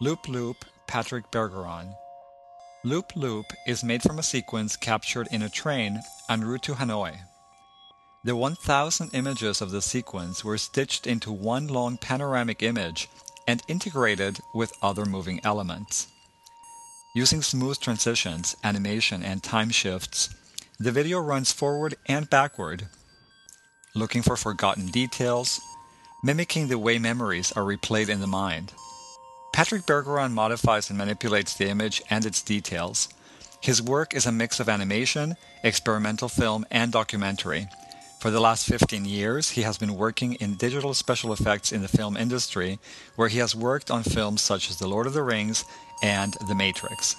Loop Loop Patrick Bergeron. Loop Loop is made from a sequence captured in a train en route to Hanoi. The 1000 images of the sequence were stitched into one long panoramic image and integrated with other moving elements. Using smooth transitions, animation, and time shifts, the video runs forward and backward, looking for forgotten details, mimicking the way memories are replayed in the mind. Patrick Bergeron modifies and manipulates the image and its details. His work is a mix of animation, experimental film, and documentary. For the last 15 years, he has been working in digital special effects in the film industry, where he has worked on films such as The Lord of the Rings and The Matrix.